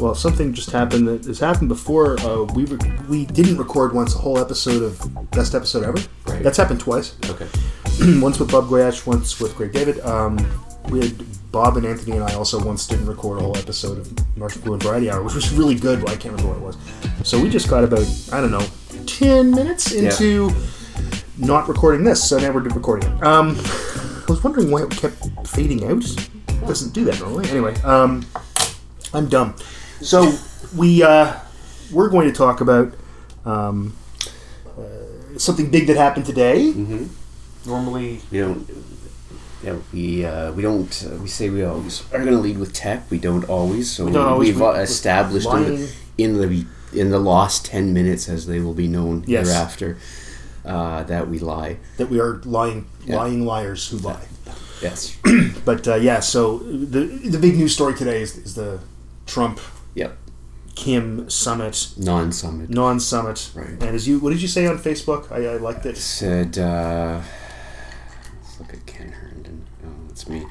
Well, something just happened that has happened before. Uh, we re- we didn't record once a whole episode of best episode ever. Right. That's happened twice. Okay. once with Bob Goyash, once with Greg David. Um, we had Bob and Anthony and I also once didn't record a whole episode of Marshall Blue and Variety Hour, which was really good, but I can't remember what it was. So we just got about I don't know ten minutes into not recording this, so now we're recording it. Um, I was wondering why it kept fading out. It doesn't do that normally. Anyway, um, I'm dumb. So we uh, we're going to talk about um, uh, something big that happened today. Mm-hmm. Normally, We don't. Yeah, we uh, we don't. Uh, we say we always are going to lead with tech. We don't always. So We don't always. We've We- uh, established in the, in the in the lost ten minutes, as they will be known Yes. hereafter, uh, that we lie. that we are lying, Yeah. lying liars who lie. Yes. But uh, yeah, so the the big news story today is, is the Trump yep. Kim summit, Non-summit. non summit. Right. And as you, what did you say on Facebook? I, I liked it. Said. Uh, let's look at Ken Herndon. Oh, that's me.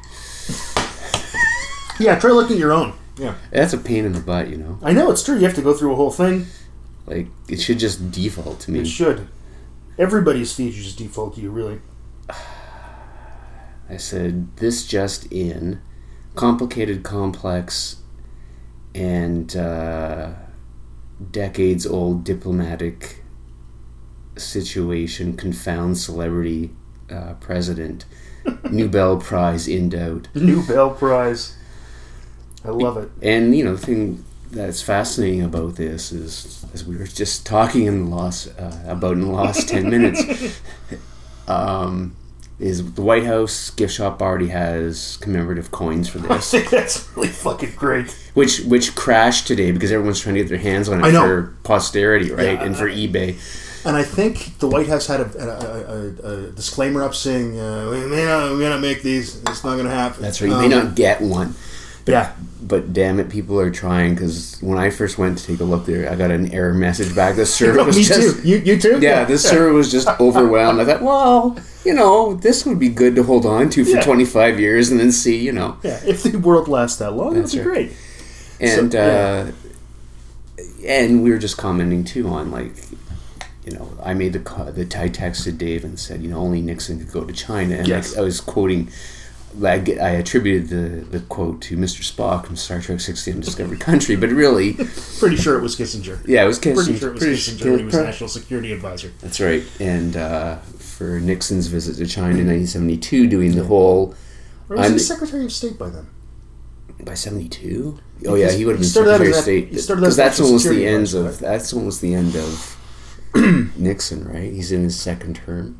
Yeah, try looking at your own. Yeah, That's a pain in the butt, you know. I know it's true. You have to go through a whole thing. Like it should just default to me. It should. Everybody's feed should just default to you, really. I said, this just in, complicated, complex, and uh, decades old diplomatic situation confounds celebrity uh, president. Nobel Prize in doubt. Nobel Prize. I love it. And, you know, the thing that's fascinating about this is, as we were just talking in the last, uh, about in the last 10 minutes, um, is the White House gift shop already has commemorative coins for I this, think that's really fucking great. which which crashed today because everyone's trying to get their hands on it I for posterity, right, Yeah, and for eBay. And I think the White House had a, a, a, a disclaimer up saying, uh, "We may not, we may not make these. It's not going to happen." That's right. You Um, may not get one, But, Yeah, but damn it, people are trying. Because when I first went to take a look there, I got an error message back. The server was just too. You, you too. yeah, this server was just overwhelmed. I thought, well, you know, this would be good to hold on to for Yeah. 25 years and then see, you know. Yeah, if the world lasts that long, That's that'd be right. great. And So, yeah. uh, and we were just commenting too on like, you know, I made the the I texted Dave and said, you know, only Nixon could go to China, and Yes. I, I was quoting. I, I attributed the, the quote to Mr. Spock from Star Trek 60 Undiscovered Country, but really, Pretty sure it was Kissinger. yeah, it was Pretty Kissinger. sure it was Pretty Kissinger sure- when he was National Security Advisor. That's right. And uh, for Nixon's visit to China in 1972, doing the whole Or was I'm he Secretary of State by then? by 72. Oh yeah, he would have been Secretary of State he started out because that's almost the Security end Advisor, of that's almost the end of Nixon, right? He's in his second term.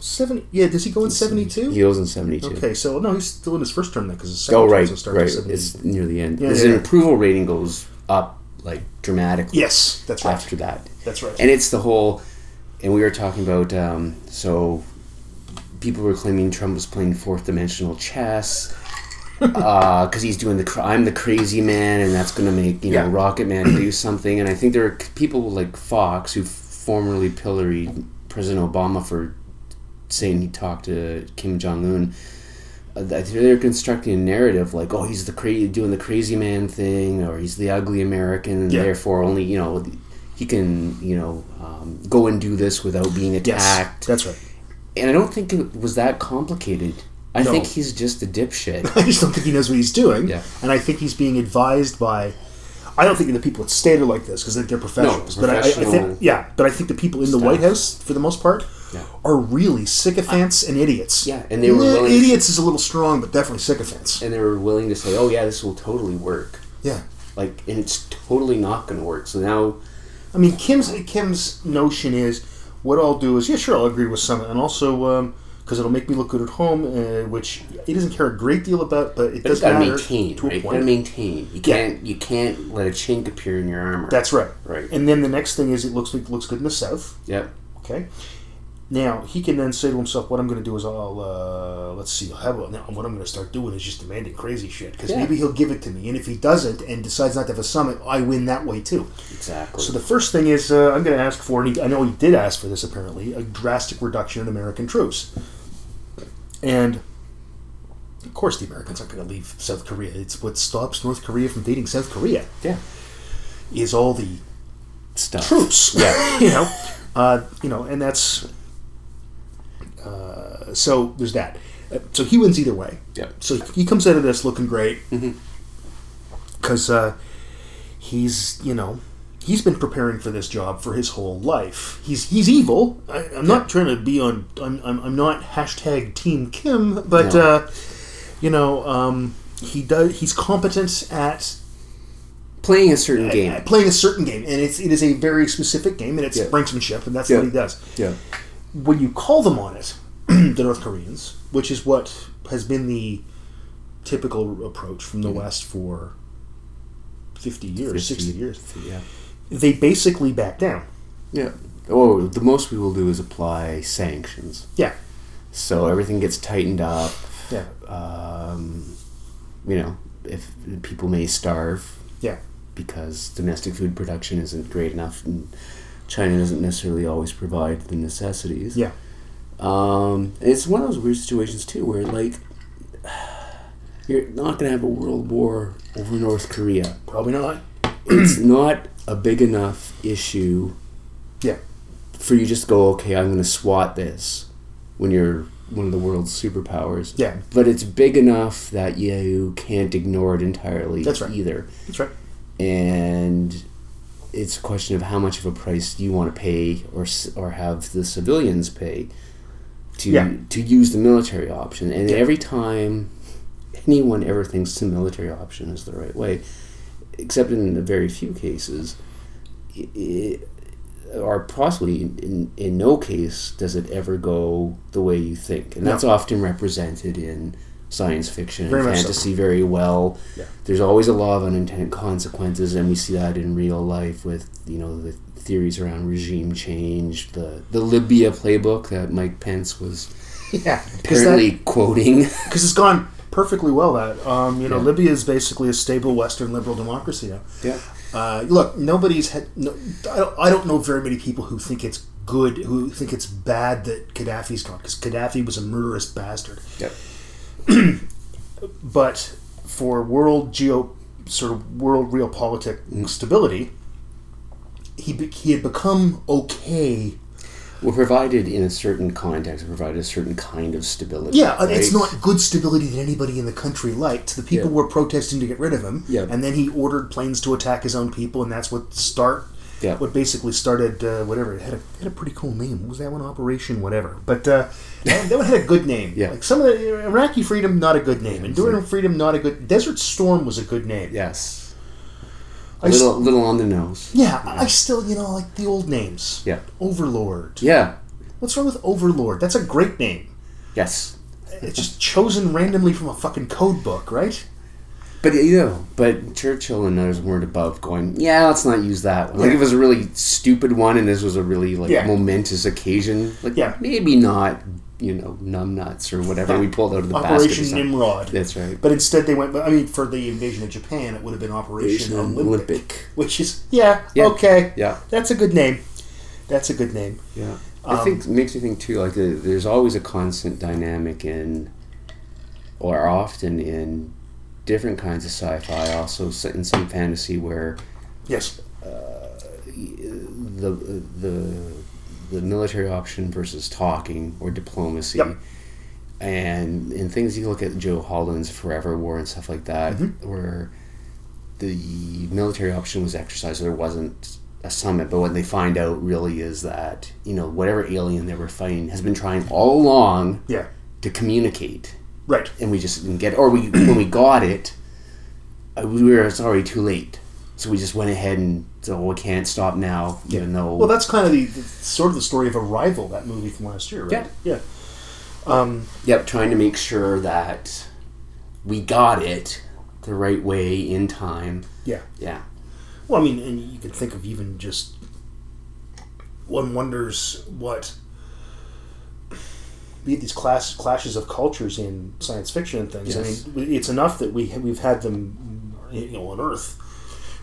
Seventy. Yeah, does he go in seventy two? He goes in 72. Okay, so no, he's still in his first term then because his second Oh right, doesn't start till right. It's near the end. Yeah, his yeah, yeah. approval rating goes up like dramatically Yes, that's right. after that. That's right. and it's the whole and we were talking about um, so people were claiming trump was playing fourth dimensional chess because he's doing the cr- i'm the crazy man and that's going to make you know rocket man do something and i think there are people like fox who formerly pilloried president obama for saying he talked to kim jong-un uh, they're constructing a narrative like, oh, he's the crazy doing the crazy man thing, or he's the ugly American, and Yeah. therefore only you know he can you know um, go and do this without being yes, attacked. that's right. And I don't think it was that complicated. I No. think he's just a dipshit. I just don't think he knows what he's doing. Yeah. And I think he's being advised by. I don't think the people at State are like this because they're professionals. but I, I think, yeah, but I think the people in the. White House, for the most part, Yeah. are really sycophants and idiots. Yeah, and they were Nah, willing to- idiots is a little strong, but definitely sycophants. and they were willing to say, oh yeah, this will totally work. Yeah. Like, and it's totally not going to work. So now, I mean, Kim's Kim's notion is what I'll do is yeah, sure, I'll agree with some, and also because it'll make me look good at home, uh, which he doesn't care a great deal about, but it but does you got to matter maintain, to a right? You gotta maintain. You can't you can't let a chink appear in your armor. That's right. Right. And then the next thing is it looks like looks good in the South. yep. Okay. Now he can then say to himself, "What I'm going to do is I'll uh, let's see. How about now? What I'm going to start doing is just demanding crazy shit because Yeah. maybe he'll give it to me, and if he doesn't and decides not to have a summit, I win that way too. Exactly. So the first thing is uh, I'm going to ask for, and he, I know he did ask for this apparently, a drastic reduction in American troops. And of course, the Americans aren't going to leave South Korea. It's what stops North Korea from invading South Korea Yeah. is all the Stuff. troops. Yeah. you know, uh, you know, and that's uh, so. There's that. Uh, So he wins either way. Yeah. So he comes out of this looking great because uh, he's you know he's been preparing for this job for his whole life. He's he's evil. I, I'm not trying to be on. I'm, I'm, I'm not hashtag Team Kim, but No. uh, you know um, he does. He's competent at Playing a certain game. at playing a certain game, and it's it is a very specific game, and it's Yeah. brinksmanship, and that's Yeah. what he does. Yeah. When you call them on it, the North Koreans, which is what has been the typical approach from the West for fifty years, 50. sixty years, Yeah. they basically back down. Yeah. Oh, the most we will do is apply sanctions. Yeah, So everything gets tightened up. yeah, Um, you know, if people may starve yeah, because domestic food production isn't great enough, and China doesn't necessarily always provide the necessities. yeah, Um, it's one of those weird situations too, where like you're not gonna have a world war over North Korea. probably not. It's not a big enough issue Yeah, for you just to go, okay, I'm gonna swat this when you're one of the world's superpowers. Yeah. But it's big enough that you can't ignore it entirely That's right. either. that's right. And it's a question of how much of a price you want to pay or or have the civilians pay to Yeah. to use the military option. And Yeah. every time anyone ever thinks the military option is the right way, except in a very few cases, i i or possibly in, in no case does it ever go the way you think. And No. that's often represented in science fiction Very and much so. fantasy very well. Yeah. There's always a law of unintended consequences, and we see that in real life with you know the theories around regime change, the the Libya playbook that Mike Pence was Yeah, apparently quoting. because it's gone perfectly well. That um, you know, Yeah. Libya is basically a stable Western liberal democracy now. yeah, Uh, look, nobody's had. No, I, don't, I don't know very many people who think it's good, who think it's bad that Gaddafi's gone, because Gaddafi was a murderous bastard. Yep. But for world geo, sort of world realpolitik stability, he be, he had become okay. well, provided in a certain context, provided a certain kind of stability. Yeah, uh, it's not good stability that anybody in the country liked. The people Yeah. were protesting to get rid of him, Yeah. and then he ordered planes to attack his own people, and that's what start Yeah. what basically started uh, whatever it had a had a pretty cool name. What was that one? Operation whatever. But uh, that, that one had a good name. Yeah. like some of the Iraqi Freedom, not a good name. Enduring Freedom, not a good. Desert Storm was a good name. Yes. I A s- little, little on the nose. yeah, I I still you know like the old names. Yeah. Overlord. Yeah. What's wrong with Overlord? That's a great name. Yes. It's just chosen randomly from a fucking code book, right? But you know, but Churchill and others weren't above going. Yeah, let's not use that one. Like Yeah. it was a really stupid one, and this was a really like Yeah. momentous occasion. Like Yeah. maybe not. You know, numbnuts or whatever we pulled out of the Operation. Nimrod. That's right. But instead, they went. I mean, for the invasion of Japan, it would have been Operation Olympic, Olympic. which is yeah, Yeah. okay, Yeah. that's a good name. That's a good name. Yeah, Um, I think it makes me think too. Like uh, there's always a constant dynamic in, or often in, different kinds of sci-fi. Also in some fantasy where Yes. the the the military option versus talking or diplomacy. Yep. And in things you look at Joe Haldeman's Forever War and stuff like that, Mm-hmm. where the military option was exercised, there wasn't a summit. But what they find out really is that you know whatever alien they were fighting has been trying all along Yeah. to communicate, Right. and we just didn't get. It. Or we when we got it, uh, we were it's already too late. So we just went ahead and so we can't stop now, even though Well, that's kind of the, the sort of the story of Arrival, that movie from last year, right? Yeah. Yeah. Um, Yep, trying to make sure that we got it the right way in time. yeah. Yeah. Well, I mean, and you can think of even just one wonders what it these class clashes of cultures in science fiction and things. Yes. I mean, it's enough that we we've had them, you know, on Earth,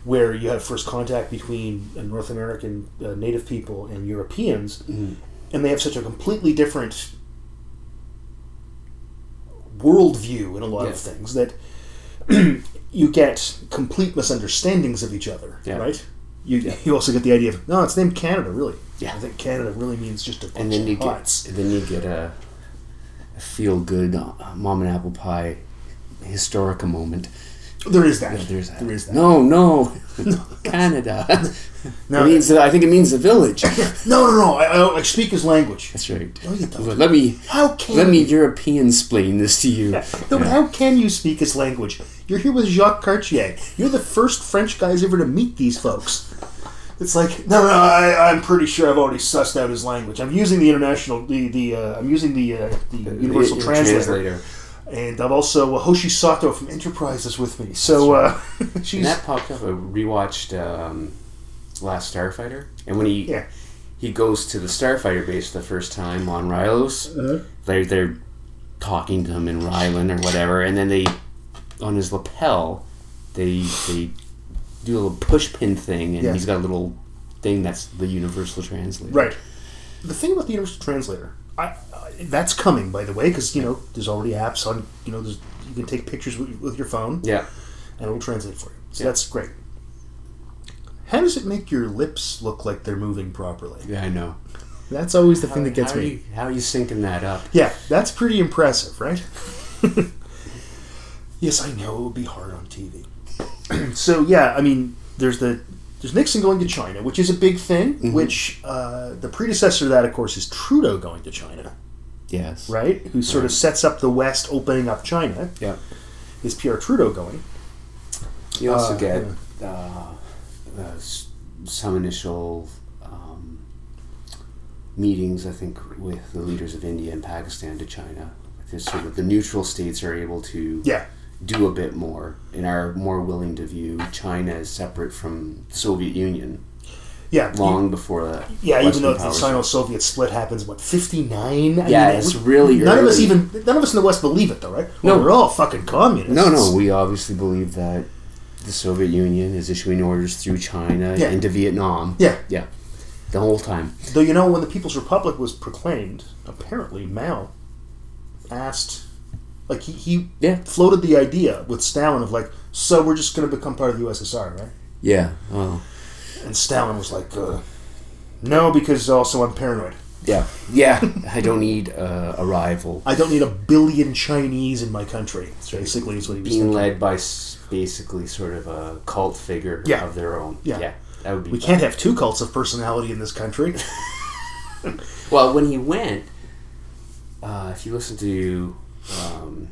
where you have first contact between North American uh, Native people and Europeans, and they have such a completely different worldview in a lot of things that you get complete misunderstandings of each other, Yeah. right? You, you also get the idea of no, it's named Canada, really. Yeah. I think Canada really means just a bunch and then of you huts. get then you get a feel good uh, mom and apple pie historica moment. There is that. Yeah, there's that. There is that. No, no, Canada. No. it means I think it means the village. No, no, no. I, I, I speak his language. That's right. No, you don't. Let me How can let me? European explain this to you. No, but how can you speak his language? You're here with Jacques Cartier. You're the first French guys ever to meet these folks. It's like no, no. I, I'm pretty sure I've already sussed out his language. I'm using the international, the the. Uh, I'm using the uh, the universal Your translator, and I've also uh, Hoshi Sato from Enterprise is with me. So uh, And she's that popped up. I rewatched um, Last Starfighter, and when he yeah. he goes to the Starfighter base the first time on Rylos, Uh-huh. they're they're talking to him in Rylan or whatever, and then they on his lapel they they do a little push pin thing, and Yeah. he's got a little thing that's the universal translator. Right. The thing about the universal translator, I, I, that's coming by the way, because you know there's already apps on. You know, there's, you can take pictures with, with your phone. Yeah. and it'll translate for you. So Yeah. that's great. How does it make your lips look like they're moving properly? Yeah, I know. That's always the thing that gets how Are me. you, how are you syncing that up? Yeah, that's pretty impressive, right? yes, I know it would be hard on TV. so yeah, I mean, there's the there's Nixon going to China, which is a big thing. Mm-hmm. Which uh, the predecessor to that, of course, is Trudeau going to China, Yes. right? Who sort of sets up the West opening up China. Yeah. Is Pierre Trudeau going? You also Uh, get uh, uh, some initial um, meetings, I think, with the leaders of India and Pakistan to China. Because sort of the neutral states are able to Yeah, do a bit more and are more willing to view China as separate from the Soviet Union yeah. long before that. Yeah, even though the Sino-Soviet split happens, what fifty nine? Yeah, it's really none of us even none of us in the West believe it, though, right? Well, No. we're all fucking communists. No, no, we obviously believe that the Soviet Union is issuing orders through China Yeah. into Vietnam. Yeah, Yeah. The whole time. though you know when the People's Republic was proclaimed, apparently Mao asked, like he, he Yeah. floated the idea with Stalin of like, so we're just going to become part of the USSR, right? Yeah. Well. And Stalin was like, uh, no, because also I'm paranoid. Yeah, yeah. I don't need uh, a rival. I don't need a billion Chinese in my country. Basically is what he was Being thinking. led by basically sort of a cult figure Yeah. of their own. Yeah. yeah. that would be. We can't have two cults of personality in this country. Well, when he went, uh, if you listen to, um,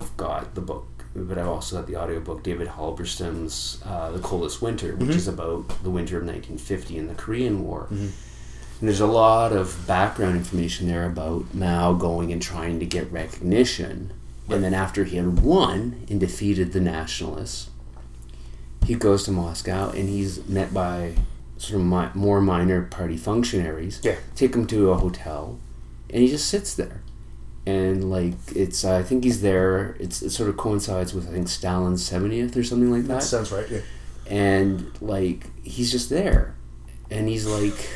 I've got the book, but I've also got the audiobook, David Halberstam's uh, The Coldest Winter, which is about the winter of 1950 and the Korean War. And there's a lot of background information there about Mao going and trying to get recognition. And then after he had won and defeated the nationalists, he goes to Moscow and he's met by sort of mi- more minor party functionaries. Yeah. Take him to a hotel, and he just sits there. And like it's, I think he's there. It's, it sort of coincides with I think Stalin's seventieth or something like That that sounds right. Yeah. and like he's just there and he's like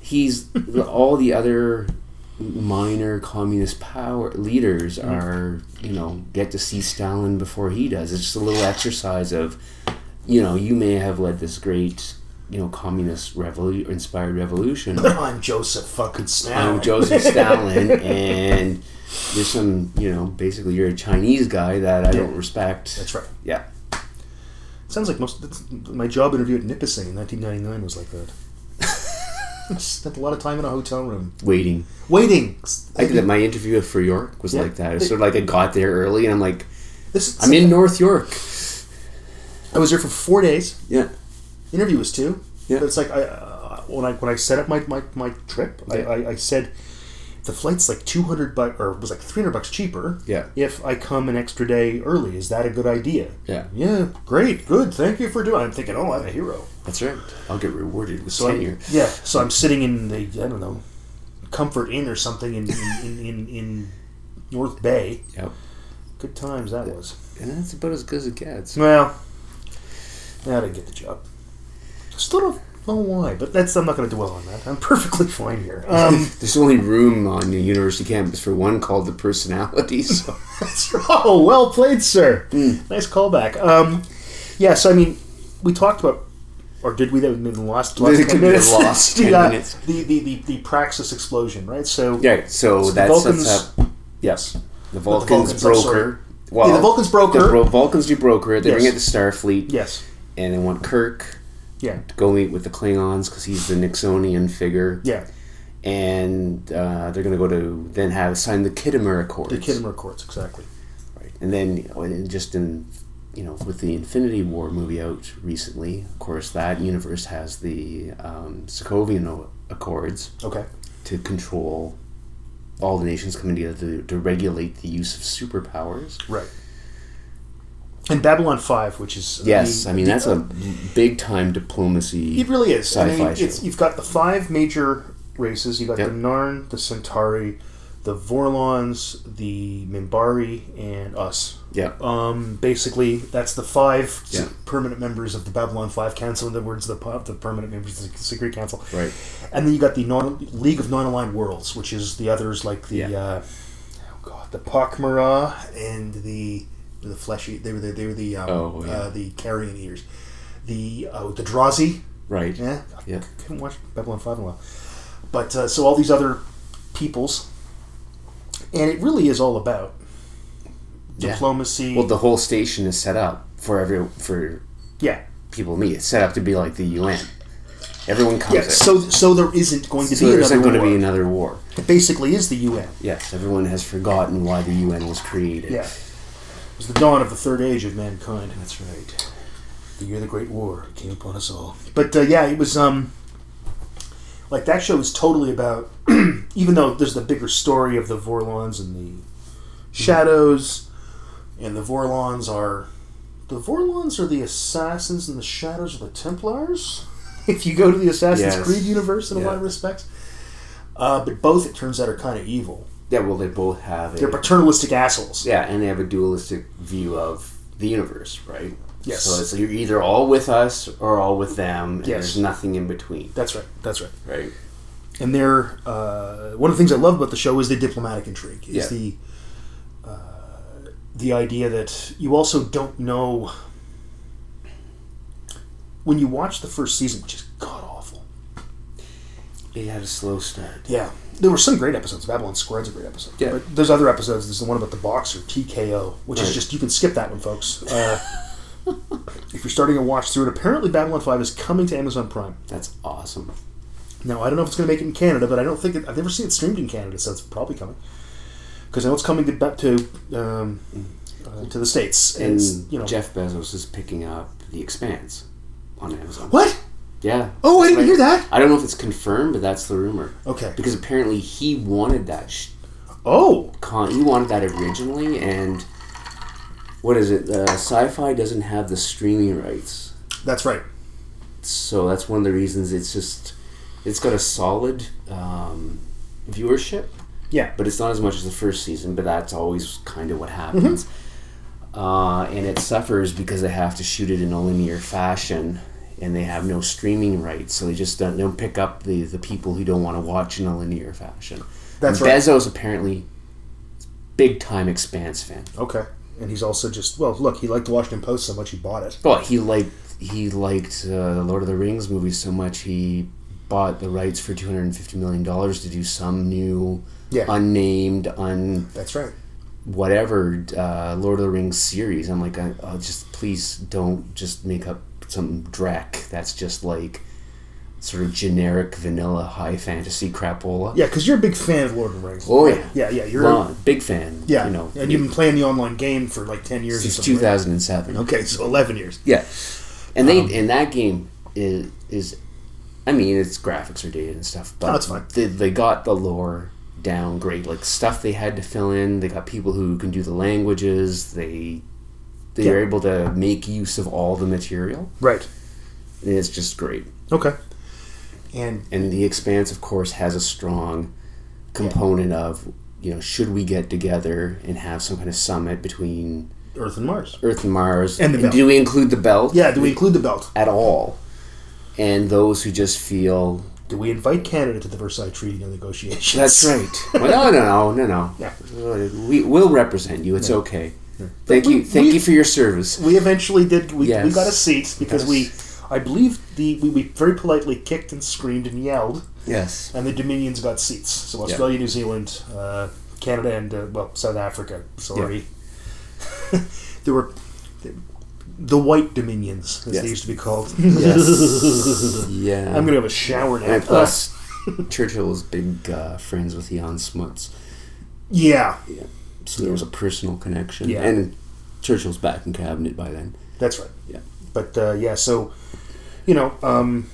he's all the other minor communist power leaders mm-hmm. are you know get to see Stalin before he does it's just a little exercise of you know you may have led this great you know communist revolu- inspired revolution I'm Joseph fucking Stalin. I'm Joseph Stalin and there's some you know basically you're a Chinese guy that I don't respect That's right. yeah Sounds like most. My job interview at Nipissing in 1999 was like that. I spent a lot of time in a hotel room waiting waiting. I did. My interview for York was Yeah. like that. It's sort of like I got there early, and I'm like, This I'm in North York. I was there for four days. Yeah, Interview was two. Yeah. But it's like I uh, when I when I set up my my, my trip, I, Yeah. I, I said the flight's like 200 bucks or was like 300 bucks cheaper. Yeah. If I come an extra day early, is that a good idea? yeah, Yeah, great, good. Thank you for doing. It. I'm thinking, oh, I'm a hero. that's right. I'll get rewarded with So I, tenure. yeah, so I'm sitting in the I don't know, Comfort Inn or something in in, in, in, in North Bay. Yep, Good times that was. and that's about as good as it gets. Well, I didn't get the job. Still don't. know why, but that's I'm not going to dwell on that. I'm perfectly fine here. Um, There's only room on the university campus for one called the personality. So oh, well played, sir. Nice callback. Um, yeah, so I mean, we talked about, or did we? That in the last, last It 10 could be the minutes. last the, 10 uh, minutes. The, the, the, the Praxis explosion, right? So, yeah, so So the that Vulcans- sets up yes. the Vulcans, Vulcans, broker. Well, Yeah, the Vulcans broker. The Vulcans do broker it. They bring Yes. it to Starfleet, Yes. and they want Kirk Yeah. to go meet with the Klingons because he's the Nixonian figure. Yeah. And uh, they're going to go to then have sign the Khitomer Accords. The Khitomer Courts, exactly. Right. And then you know, and just in you know with the Infinity War movie out recently, of course that universe has the um, Sokovian Accords Okay. to control all the nations coming together to, to regulate the use of superpowers. Right. And Babylon 5, which is. Yes, the- I mean the- that's a big time diplomacy. It really is. I mean, you've got the five major races. You've got Yep. the Narn, the Centauri, the Vorlons, the Minbari, and us. Yeah. Um, basically, that's the five Yeah. permanent members of the Babylon 5 Council. In other words, the, the permanent members of the Security Council. Right. And then you got the non- League of Non-Aligned Worlds, which is the others like the Yeah. uh, oh god, the Pak'ma'ra and the the fleshy. They were the, they were the um, Oh, yeah. uh, the carrion eaters. The uh, the Drazi. Right. Yeah, Yeah. I haven't watch Babylon Five in a while. But uh, so all these other peoples, and it really is all about Yeah. diplomacy. Well, the whole station is set up for every for yeah, people to meet. It's set up to be like the UN. Everyone comes. yeah. in. So so there isn't going to So be there another isn't going to be another war. It basically is the UN. Yes, everyone has forgotten why the UN was created. Yeah. It was the dawn of the third age of mankind. That's right. The year of the Great War came upon us all. But uh, yeah, it was um like that show is totally about even though there's the bigger story of the Vorlons and the Shadows, and the Vorlons are the Vorlons are the assassins and the Shadows are the Templars. If you go to the Assassin's Yes. Creed universe in a lot of respects, uh, but both it turns out are kind of evil. Yeah, well, they both have a, They're paternalistic assholes. yeah, and they have a dualistic view of the universe, right? Yes. So it's you're either all with us or all with them, and Yes. there's nothing in between, That's right. That's right. right? and they're uh, one of the things I love about the show is the diplomatic intrigue. Is Yeah. the uh, the idea that you also don't know when you watch the first season, which is god awful. It had a slow start. Yeah, there were some great episodes. Babylon Square's a great episode. Yeah. but there's other episodes. There's the one about the boxer TKO, which is just you can skip that one, folks. Uh, if you're starting to watch through it, apparently Babylon Five is coming to Amazon Prime. That's awesome. Now I don't know if it's going to make it in Canada, but I don't think it, I've never seen it streamed in Canada, so it's probably coming. Because I know it's coming to back to um, uh, to the states, and, And you know Jeff Bezos is picking up The Expanse on Amazon. what? Yeah. Oh, I didn't hear that. I don't know if it's confirmed, but that's the rumor. Okay. Because apparently he wanted that. Sh- Oh, con- he wanted that originally, and what is it? Uh, Syfy doesn't have the streaming rights, that's right. so that's one of the reasons. It's just it's got a solid um, viewership, Yeah. but it's not as much as the first season. But that's always kind of what happens. Uh, and it suffers because they have to shoot it in a linear fashion, and they have no streaming rights, so they just don't, don't pick up the, the people who don't want to watch in a linear fashion. That's And right. Bezos apparently big time Expanse fan. Okay. And he's also just well, look, he liked the Washington Post so much he bought it. Well, he liked he liked uh, the Lord of the Rings movies so much he bought the rights for two hundred and fifty million dollars to do some new Yeah. unnamed un That's right. whatever uh, Lord of the Rings series. I'm like, I, I'll just please don't just make up some dreck that's just like sort of generic vanilla high fantasy crapola. Yeah, because you're a big fan of Lord of the Rings. Oh yeah, Yeah, yeah. You're a big fan. yeah, you know, and you've been playing the online game for like ten years. or since two thousand and seven. right? Okay, so eleven years. Yeah, and they Um, and that game is is, I mean, its graphics are dated and stuff, but No, it's fine. They, they got the lore down great, like stuff they had to fill in. They got people who can do the languages. They they Yeah. are able to make use of all the material, Right. and it's just great. Okay. And And the Expanse, of course, has a strong component of you know should we get together and have some kind of summit between Earth and Mars. Earth and Mars, And the belt. do we include the belt? Yeah. Do we include the belt? at all. and those who just feel Do we invite Canada to the Versailles Treaty negotiations? that's right. well, no, no, no, no, Yeah. no. We will represent you. It's okay. Thank we- you. Thank we- you for your service. We eventually did. We, we got a seat because we, I believe the we, we very politely kicked and screamed and yelled, Yes. and the Dominions got seats. So Australia, New Zealand, uh, Canada, and uh, well South Africa. Sorry, there were the White Dominions, as Yes. they used to be called. Yes. yeah. I'm gonna have a shower now. And plus, Churchill was big uh, friends with Jan Smuts, yeah, so there was a personal connection. Yeah. And Churchill's back in cabinet by then. that's right. Yeah. But uh, yeah, so you know, um,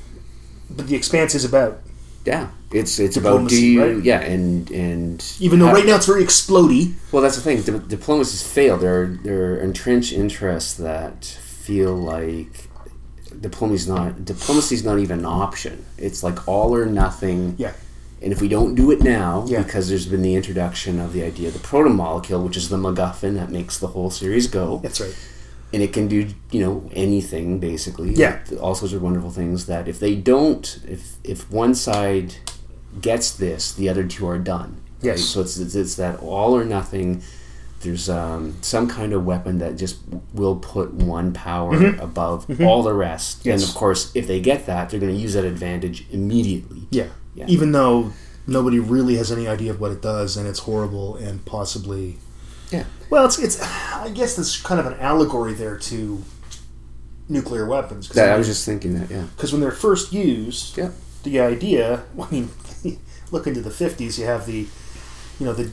but the Expanse is about Yeah. It's it's about do Diplomacy, you right? yeah and and even though how- right now it's very explody. Well, that's the thing. Di- diplomacy's failed. There are, there are entrenched interests that feel like diplomacy's not diplomacy's not even an option. It's like all or nothing. Yeah. And if we don't do it now, Yeah. because there's been the introduction of the idea of the proto-molecule, which is the MacGuffin that makes the whole series go, That's right. and it can do you know anything basically. Yeah. all sorts of wonderful things. That if they don't, if if one side gets this, the other two are done. Yes. So it's, it's it's that all or nothing. There's um, some kind of weapon that just will put one power above all the rest, Yes. and Mm-hmm. Of course, if they get that, they're going to use that advantage immediately. Yeah. Yeah. Even though nobody really has any idea of what it does, and it's horrible and possibly. Yeah. Well, it's it's. I guess there's kind of an allegory there to nuclear weapons. That, I was just thinking that. Yeah. because when they're first used, Yeah. the idea. I mean, look into the '50s. You have the, you know, the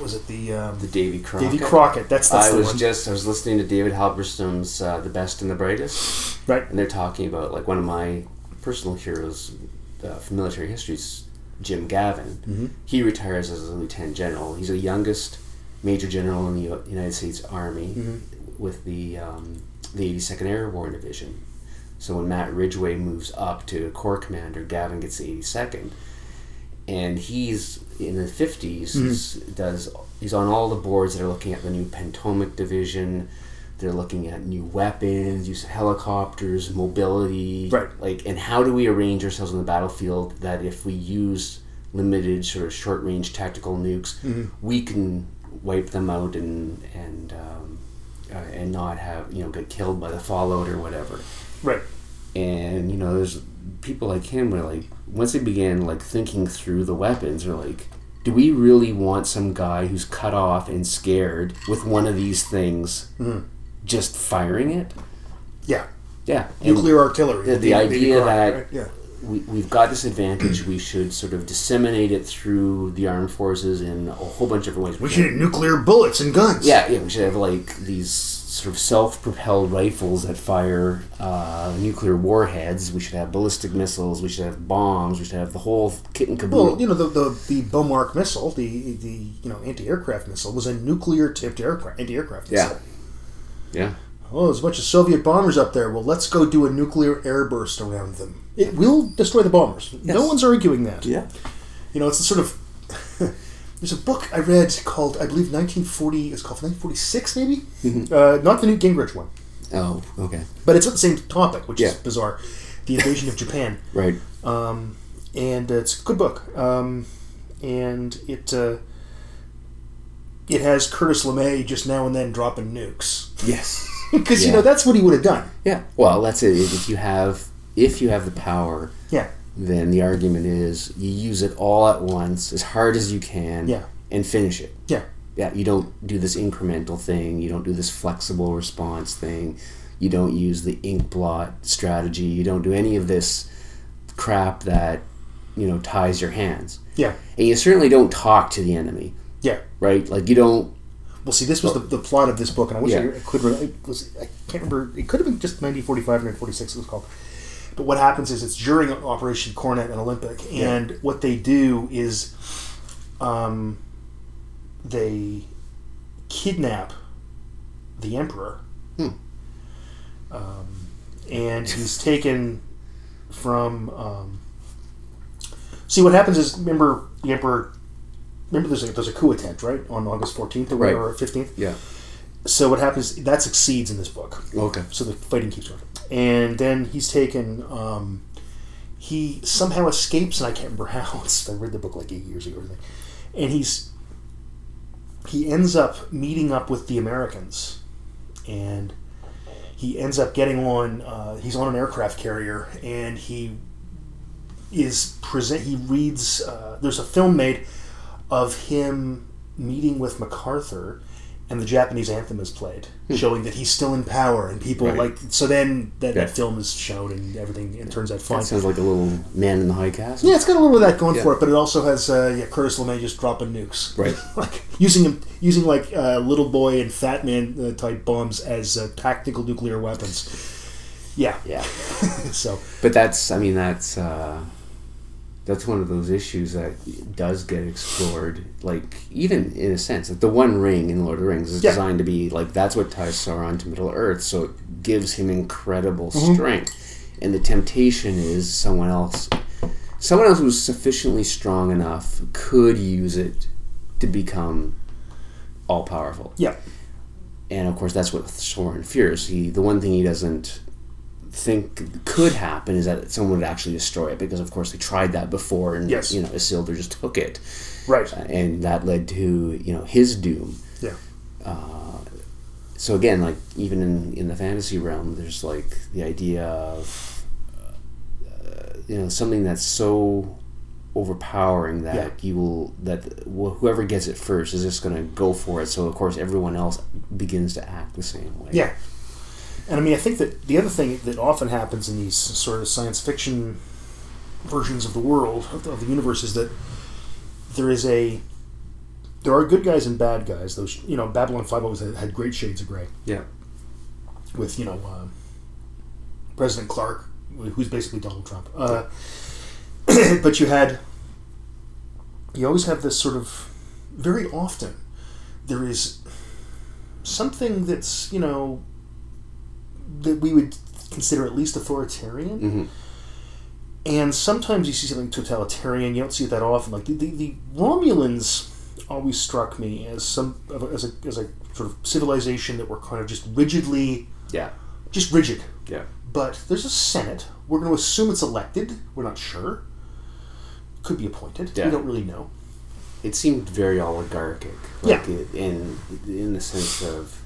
was it the um, The Davy Crockett. Davy Crockett? That's that's I the was one, just I was listening to David Halberstam's uh, "The Best and the Brightest," right? and they're talking about like one of my personal heroes uh, from military history is Jim Gavin. Mm-hmm. He retires as a lieutenant general. He's the youngest major general in the U- United States Army Mm-hmm. with the um, the 82nd Airborne Division. So when Matt Ridgway moves up to corps commander, Gavin gets the 82nd, and he's in the 50s. Mm-hmm. he's- Does he's on all the boards that are looking at the new Pentomic Division. They're looking at new weapons, use of helicopters, mobility, Right. Like, and how do we arrange ourselves on the battlefield that if we use limited sort of short range tactical nukes, Mm-hmm. we can wipe them out and and um, uh, and not have you know get killed by the fallout or whatever. Right. And you know, there's people like him where like once they began like thinking through the weapons, they're like, do we really want some guy who's cut off and scared with one of these things just firing it? Yeah. Yeah, and Nuclear artillery. the, the Davy idea Crockett, that right? yeah. we, we've got this advantage, we should sort of disseminate it through the armed forces in a whole bunch of different ways. We should have nuclear bullets and guns. Yeah, yeah, we should have like these sort of self-propelled rifles that fire uh, nuclear warheads. We should have ballistic missiles. We should have bombs. We should have the whole kit and caboodle. Well, you know the the, the Bomarc missile, the the you know anti-aircraft missile, was a nuclear-tipped aircraft anti-aircraft missile. yeah, Oh, there's a bunch of Soviet bombers up there. Well, let's go do a nuclear airburst around them. It will destroy the bombers. No one's arguing that. yeah, You know, it's a sort of. there's a book I read called, I believe, 1940. It's called 1946, maybe. Mm-hmm. Uh, not the Newt Gingrich one, Oh, okay, but it's on the same topic, which is Yeah. bizarre. The invasion of Japan. right. um, and uh, it's a good book. Um, and it uh, it has Curtis LeMay just now and then dropping nukes Yes. because you know that's what he would have done. Yeah. Well, that's it. If you have if you have the power, Yeah, then the argument is you use it all at once as hard as you can. Yeah. And finish it. yeah, yeah, you don't do this incremental thing. You don't do this flexible response thing. You don't use the ink blot strategy. You don't do any of this crap that you know ties your hands. yeah, And you certainly don't talk to the enemy, yeah. right? Like you don't. Well, see, this was the, the plot of this book, and I wish Yeah. I could. It was I can't remember. It could have been just 1945 or 1946. It was called. But what happens is it's during Operation Coronet and Olympic, and what they do is, um, they kidnap the emperor, Hmm. um, and he's taken from. Um, see, what happens is remember the emperor. Remember, there's a, there's a coup attempt, right, on August 14th or Right. whatever, or 15th. Yeah. So what happens? That succeeds in this book. Okay. So the fighting keeps going, and then he's taken um, he somehow escapes, and I can't remember how. I read the book like eight years ago, or something. and he's he ends up meeting up with the Americans, and he ends up getting on. Uh, he's on an aircraft carrier, and he is present. He reads. Uh, there's a film made of him meeting with MacArthur, and the Japanese anthem is played, showing that he's still in power, and people Right. like. So then that, Yeah. that film is shown, and everything and it turns out fine. That sounds like a little man in the high castle. Yeah, it's got a little of that going Yeah. for it, but it also has uh, yeah Curtis LeMay just dropping nukes, Right. like using him using like uh, little boy and fat man uh, type bombs as uh, tactical nuclear weapons. Yeah, Yeah. so But that's, I mean, that's uh, that's one of those issues that does get explored. Like even in a sense, like the One Ring in Lord of the Rings is Yeah. designed to be like that's what ties Sauron to Middle Earth, so it gives him incredible Mm-hmm. strength. And the temptation is someone else, someone else who's sufficiently strong enough could use it to become all powerful yeah, and of course that's what Sauron fears. He the one thing he doesn't think could happen is that someone would actually destroy it because of course they tried that before and Yes. you know Isildur just took it right, and that led to you know his doom. yeah, So again, like even in in the fantasy realm, there's like the idea of uh, you know something that's so overpowering that Yeah. you will that wh- whoever gets it first is just going to go for it. So of course everyone else begins to act the same way. yeah. And I mean, I think that the other thing that often happens in these sort of science fiction versions of the world of the, of the universe is that there is a there are good guys and bad guys. Those you know, Babylon Five always had, had great shades of gray. Yeah. with you know um President Clark, who's basically Donald Trump. Uh, but you had you always have this sort of very often there is something that's you know that we would consider at least authoritarian. hmm And sometimes you see something totalitarian. You don't see it that often. Like the, the, the Romulans always struck me as some as a, as a sort of civilization that were kind of just rigidly, Yeah. just rigid. Yeah. But there's a Senate. We're going to assume it's elected. We're not sure. Could be appointed. Yeah. We don't really know. It seemed very oligarchic. Yeah. It, in in the sense of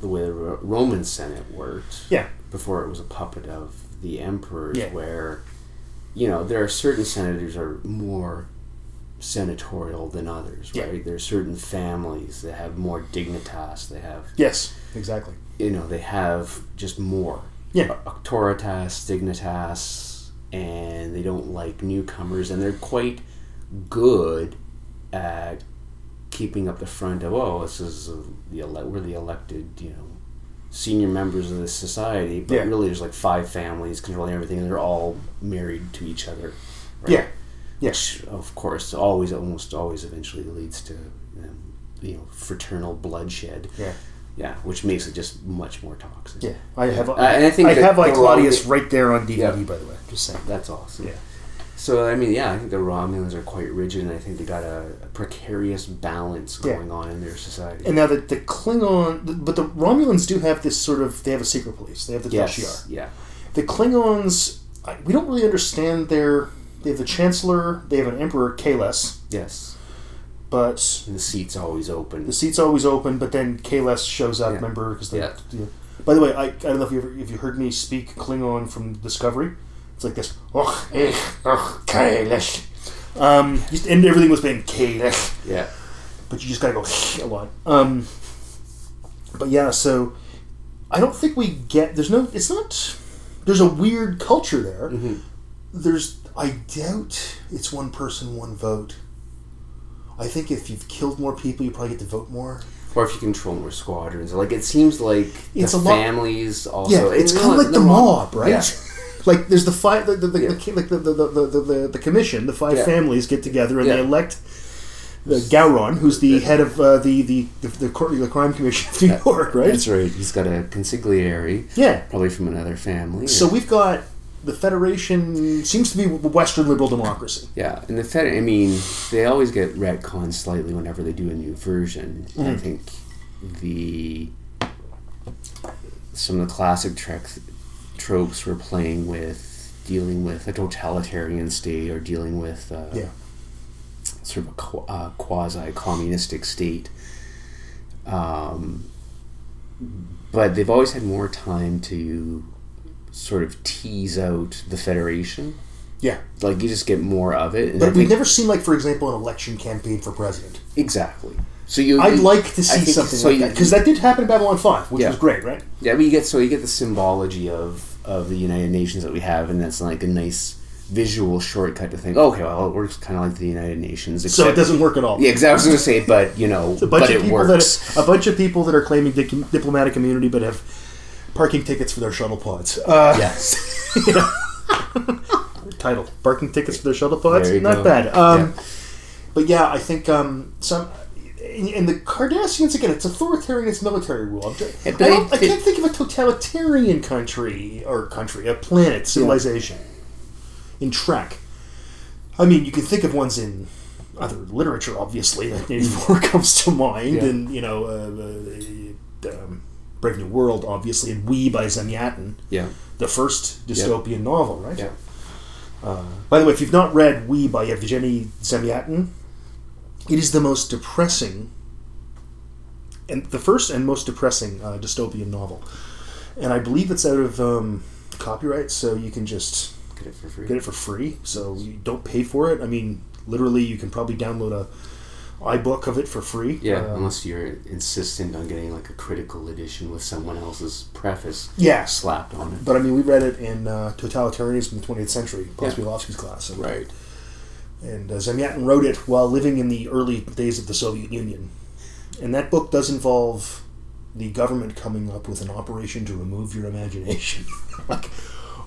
the way the Roman Senate worked. Yeah. Before it was a puppet of the emperors, Yeah. where you know there are certain senators are more senatorial than others, Yeah. right? There are certain families that have more dignitas. They have Yes, exactly. you know they have just more Yeah. auctoritas dignitas and they don't like newcomers and they're quite good at keeping up the front of oh this is uh, the ele- we're the elected you know senior members of this society but Yeah. really there's like five families controlling everything and they're all married to each other right? Yeah. Yeah. of course always almost always eventually leads to um, you know fraternal bloodshed Yeah. yeah, which makes it just much more toxic. Yeah. I have. Uh, and I think I have like Claudius right there on DVD. Yeah. By the way, just saying. That's awesome. Yeah. So I mean, yeah, I think the Romulans are quite rigid, and I think they got a, a precarious balance Yeah. going on in their society. And now the, the Klingon, but the Romulans do have this sort of. They have a secret police. They have the yes, Tal Shiar. yeah, The Klingons, we don't really understand their. They have the Chancellor. They have an Emperor, Kahless, yes. but And the seat's always open. the seat's always open. But then Kahless shows up. Yeah. Remember, because Yeah. yeah. By the way, I, I don't know if you ever, if you heard me speak Klingon from Discovery. It's like this. Oh, Kahless. Um, just- and everything was being Kahless. yeah, but you just gotta go a lot. Um, but yeah, so I don't think we get. There's no. It's not. There's a weird culture there. Mhm. There's. I doubt it's one person, one vote. I think if you've killed more people, you probably get to vote more. or if you control more squadrons, like it seems like It's the lot- families also. yeah, it's kind of like the Rom- mob, right? Yeah. Like there's the five, the, the, the, Yeah. the, the, the, the, the, commission, the five Yeah. families get together and they elect the Gowron, who's the head of uh, the, the, the, the, crime commission of New York, right? That's right. He's got a consigliere, Yeah. probably from another family. So we've got the Federation seems to be Western liberal democracy. Yeah, and the Fed. I mean, they always get retconned slightly whenever they do a new version. I Mhm. think the some of the classic Trek tropes we're playing with. dealing with a totalitarian state or dealing with uh, Yeah. sort of a qu- uh, quasi communistic state. Um, but they've always had more time to sort of tease out the Federation. Yeah. Like you just get more of it. I But we've never seen, like, for example, an election campaign for president. exactly. So you, I'd you- like to see something so like you- that because that did happen in Babylon Five, which Yeah. was great, right? Yeah, but you get so you get the symbology of of the United Nations that we have, and that's like a nice visual shortcut to think. Okay, well, it works kind of like the United Nations. So it doesn't work at all. Yeah, exactly. I was going to say, but you know, a bunch but of it people works. that a bunch of people that are claiming dic- diplomatic immunity but have parking tickets for their shuttle pods. Uh, yes. you know. title parking tickets for their shuttle pods. There you Not go. bad. Um, But yeah, I think um, some. And and the Cardassians again, it's authoritarian, it's military rule. Just, I, don't, I can't think of a totalitarian country or country, a planet, civilization in Trek. I mean, you can think of ones in other literature, obviously. War comes to mind, Yeah. and you know, uh, uh, um, Brave New World, obviously, and We by Zamyatin. Yeah. the first dystopian novel, right? Yeah. Uh, by the way, if you've not read We by Evgeny Zamyatin, it is the most depressing, and the first and most depressing uh, dystopian novel. And I believe it's out of um, copyright, so you can just Get it for free. get it for free. So you don't pay for it. I mean, literally, you can probably download a iBook of it for free. Yeah, Uh, unless you're insistent on getting like a critical edition with someone else's preface yeah. slapped on it. But I mean, we read it in uh, Totalitarianism in the 20th Century, Yeah. Class. So Right. And uh, Zamyatin wrote it while living in the early days of the Soviet Union. And that book does involve the government coming up with an operation to remove your imagination. like,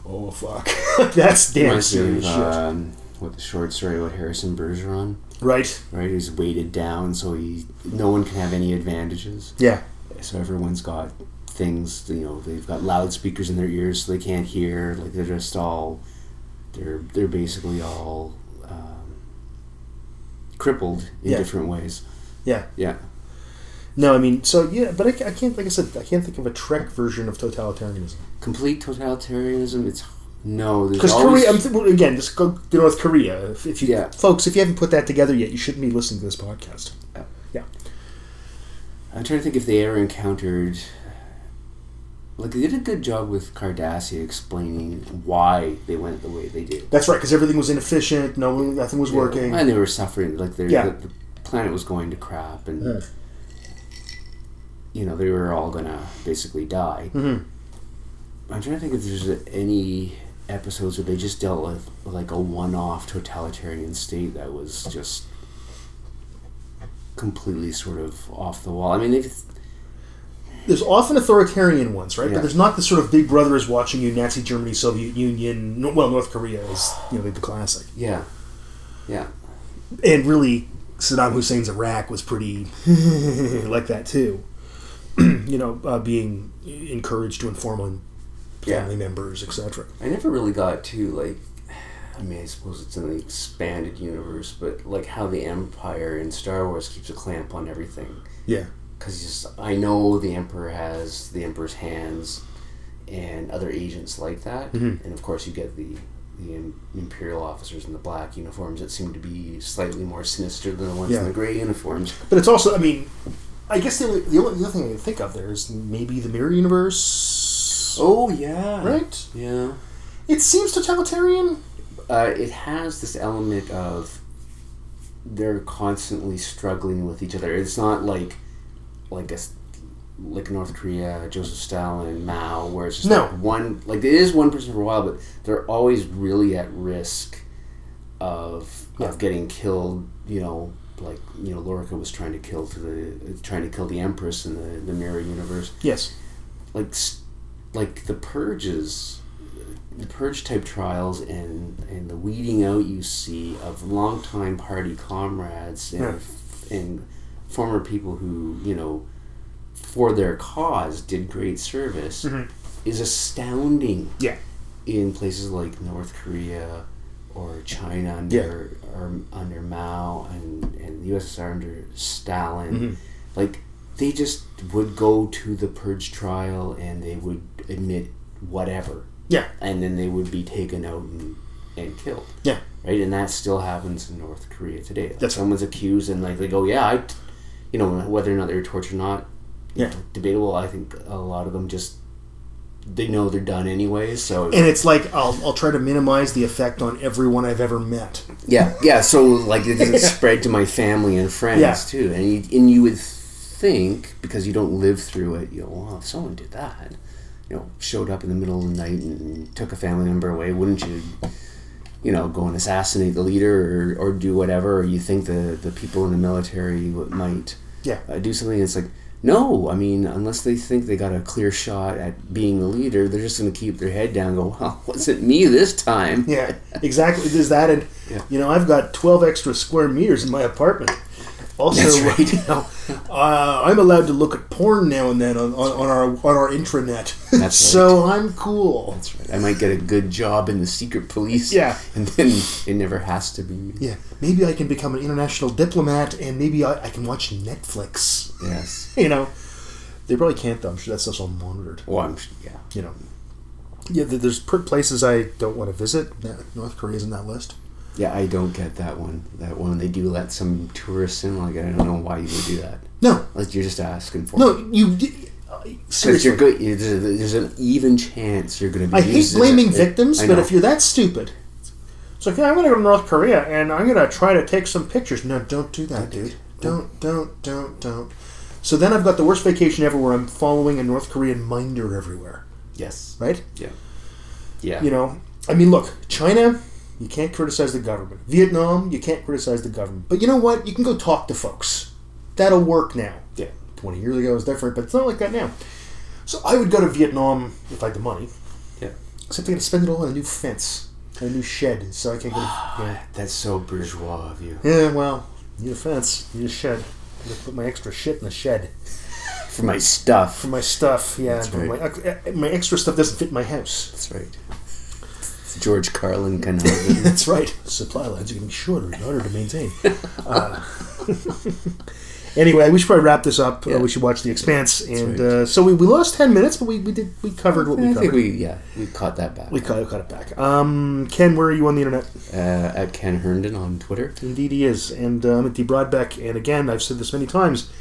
oh fuck, that's damn serious shit, um, what the short story about Harrison Bergeron, right? right? He's weighted down so he no one can have any advantages. Yeah, So everyone's got things, you know, they've got loudspeakers in their ears so they can't hear. Like they're just all, they're they're basically all crippled in Yeah. different ways. yeah. Yeah. No, I mean, so yeah, but I, I can't, like I said, I can't think of a Trek version of totalitarianism. Complete totalitarianism. It's no. There's Because always, Korea, I'm th- well, again, just go to North Korea. If, if you, Yeah. folks, if you haven't put that together yet, you shouldn't be listening to this podcast. Oh. Yeah. I'm trying to think if they ever encountered. Like they did a good job with Cardassia explaining why they went the way they did. That's right, because everything was inefficient. No, nothing was working. and they were suffering. Like Yeah. the, the planet was going to crap, and Yeah. you know they were all gonna basically die. Mhm. I'm trying to think if there's any episodes where they just dealt with like a one-off totalitarian state that was just completely sort of off the wall. I mean, they've There's often authoritarian ones, right? Yeah. But there's not the sort of big brother is watching you, Nazi Germany, Soviet Union. Well, North Korea is you know the classic, yeah, yeah. and really Saddam Hussein's Iraq was pretty like that too. you know, uh, being encouraged to inform on Yeah. family members, etc. I never really got to like. I mean, I suppose it's in the expanded universe, but like how the Empire in Star Wars keeps a clamp on everything. Yeah. Because just I know the Emperor has the Emperor's hands, and other agents like that, Mhm. and of course you get the the Imperial officers in the black uniforms that seem to be slightly more sinister than the ones Yeah. in the gray uniforms. But it's also, I mean, I guess the only, the only the other thing I can think of there is maybe the mirror universe. Oh yeah, Right? Yeah. It seems totalitarian. uh, it has this element of they're constantly struggling with each other. It's not like like a like North Korea, Joseph Stalin, Mao, where it's just No. like one like it is one person for a while, but they're always really at risk of Yeah. of getting killed. You know, like you know, Lorca was trying to kill to the trying to kill the Empress in the the Mirror Universe Yes. like like the purges the purge type trials and and the weeding out you see of longtime party comrades and, Yeah. and former people who you know for their cause did great service Mhm. is astounding Yeah. in places like North Korea or China under or under Mao and, and the USSR under Stalin Mhm. like they just would go to the purge trial and they would admit whatever Yeah. and then they would be taken out and, and killed. Yeah. right, and that still happens in North Korea today. Like That's right. someone's accused, and like they go, yeah, I, you know, whether or not they're tortured or not, Yeah. debatable. I think a lot of them just they know they're done anyway. So And it's like I'll, I'll try to minimize the effect on everyone I've ever met. yeah, yeah. So like it doesn't spread to my family and friends Yeah. too, and you, and you would think because you don't live through it, you know, well, if someone did that, you know, showed up in the middle of the night and took a family member away, wouldn't you? You know, go and assassinate the leader or, or do whatever, or you think the, the people in the military might Yeah. uh, do something. It's like, no, I mean, unless they think they got a clear shot at being the leader, they're just going to keep their head down and go, well, wasn't me this time. Yeah, exactly. There's that, and Yeah. you know, I've got 12 extra square meters in my apartment. Also, right. you know, uh, I'm allowed to look at porn now and then on, on, on our on our intranet. That's so I'm cool. That's right. I might get a good job in the secret police. Yeah. And then it never has to be. Yeah, maybe I can become an international diplomat, and maybe I, I can watch Netflix. Yes. You know, they probably can't though. I'm sure that stuff's all monitored. Well, I'm, yeah. You know, yeah. There's places I don't want to visit. North Korea's in that list. Yeah, I don't get that one. That one they do let some tourists in. Like I don't know why you would do that. No, Like you're just asking for. it. no, you. Uh, Because seriously, you're good. There's, a- there's an even chance you're going to be. I hate used as a- blaming victims, I but if you're that stupid, it's like, yeah, I'm going to go to North Korea and I'm going to try to take some pictures. No, don't do that, dude. Don't, don't, don't, don't. So then I've got the worst vacation ever where I'm following a North Korean minder everywhere, yes, right? yeah, yeah, You know, I mean, look, China, you can't criticize the government. Vietnam, you can't criticize the government. But you know what? You can go talk to folks. That'll work now. yeah, 20 years ago it was different, but it's not like that now. So I would go to Vietnam if I had the money. yeah. Except I'm going to spend it all on a new fence, a new shed, so I can't go. To, yeah. That's so bourgeois of you. yeah, well, need a fence, need a shed. I'm gonna put my extra shit in the shed For my stuff. for my stuff. Yeah, right. my eh, eh, my extra stuff doesn't fit my house. That's right. George Carlin kind of. That's right. Supply lines are getting shorter in order to maintain. uh, anyway, we should probably wrap this up. Uh, we should watch The Expanse, and right. uh, so we, we lost ten minutes, but we, we did we covered what we I covered. think we yeah we caught that back. we cut, cut it back. Um, Ken, where are you on the internet? uh, at Ken Herndon on Twitter. Indeed, he is. And uh, I'm at D. Broadbeck. And again, I've said this many times.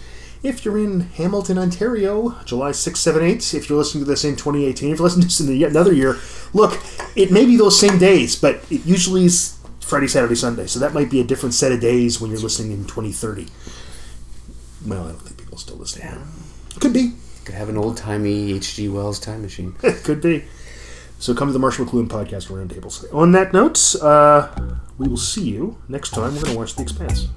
If you're in Hamilton, Ontario, July 6, 7, 8, if you're listening to this in 2018, if you're listening to this in the- another year, look, it may be those same days, but it usually is Friday, Saturday, Sunday. So that might be a different set of days when you're listening in 2030. Well, I don't think people still listen. now. Could be. Could have an old timey H.G. Wells time machine. Could be. So come to the Marshall McLuhan podcast roundtables. On that note, uh, we will see you next time. We're going to watch The Expanse.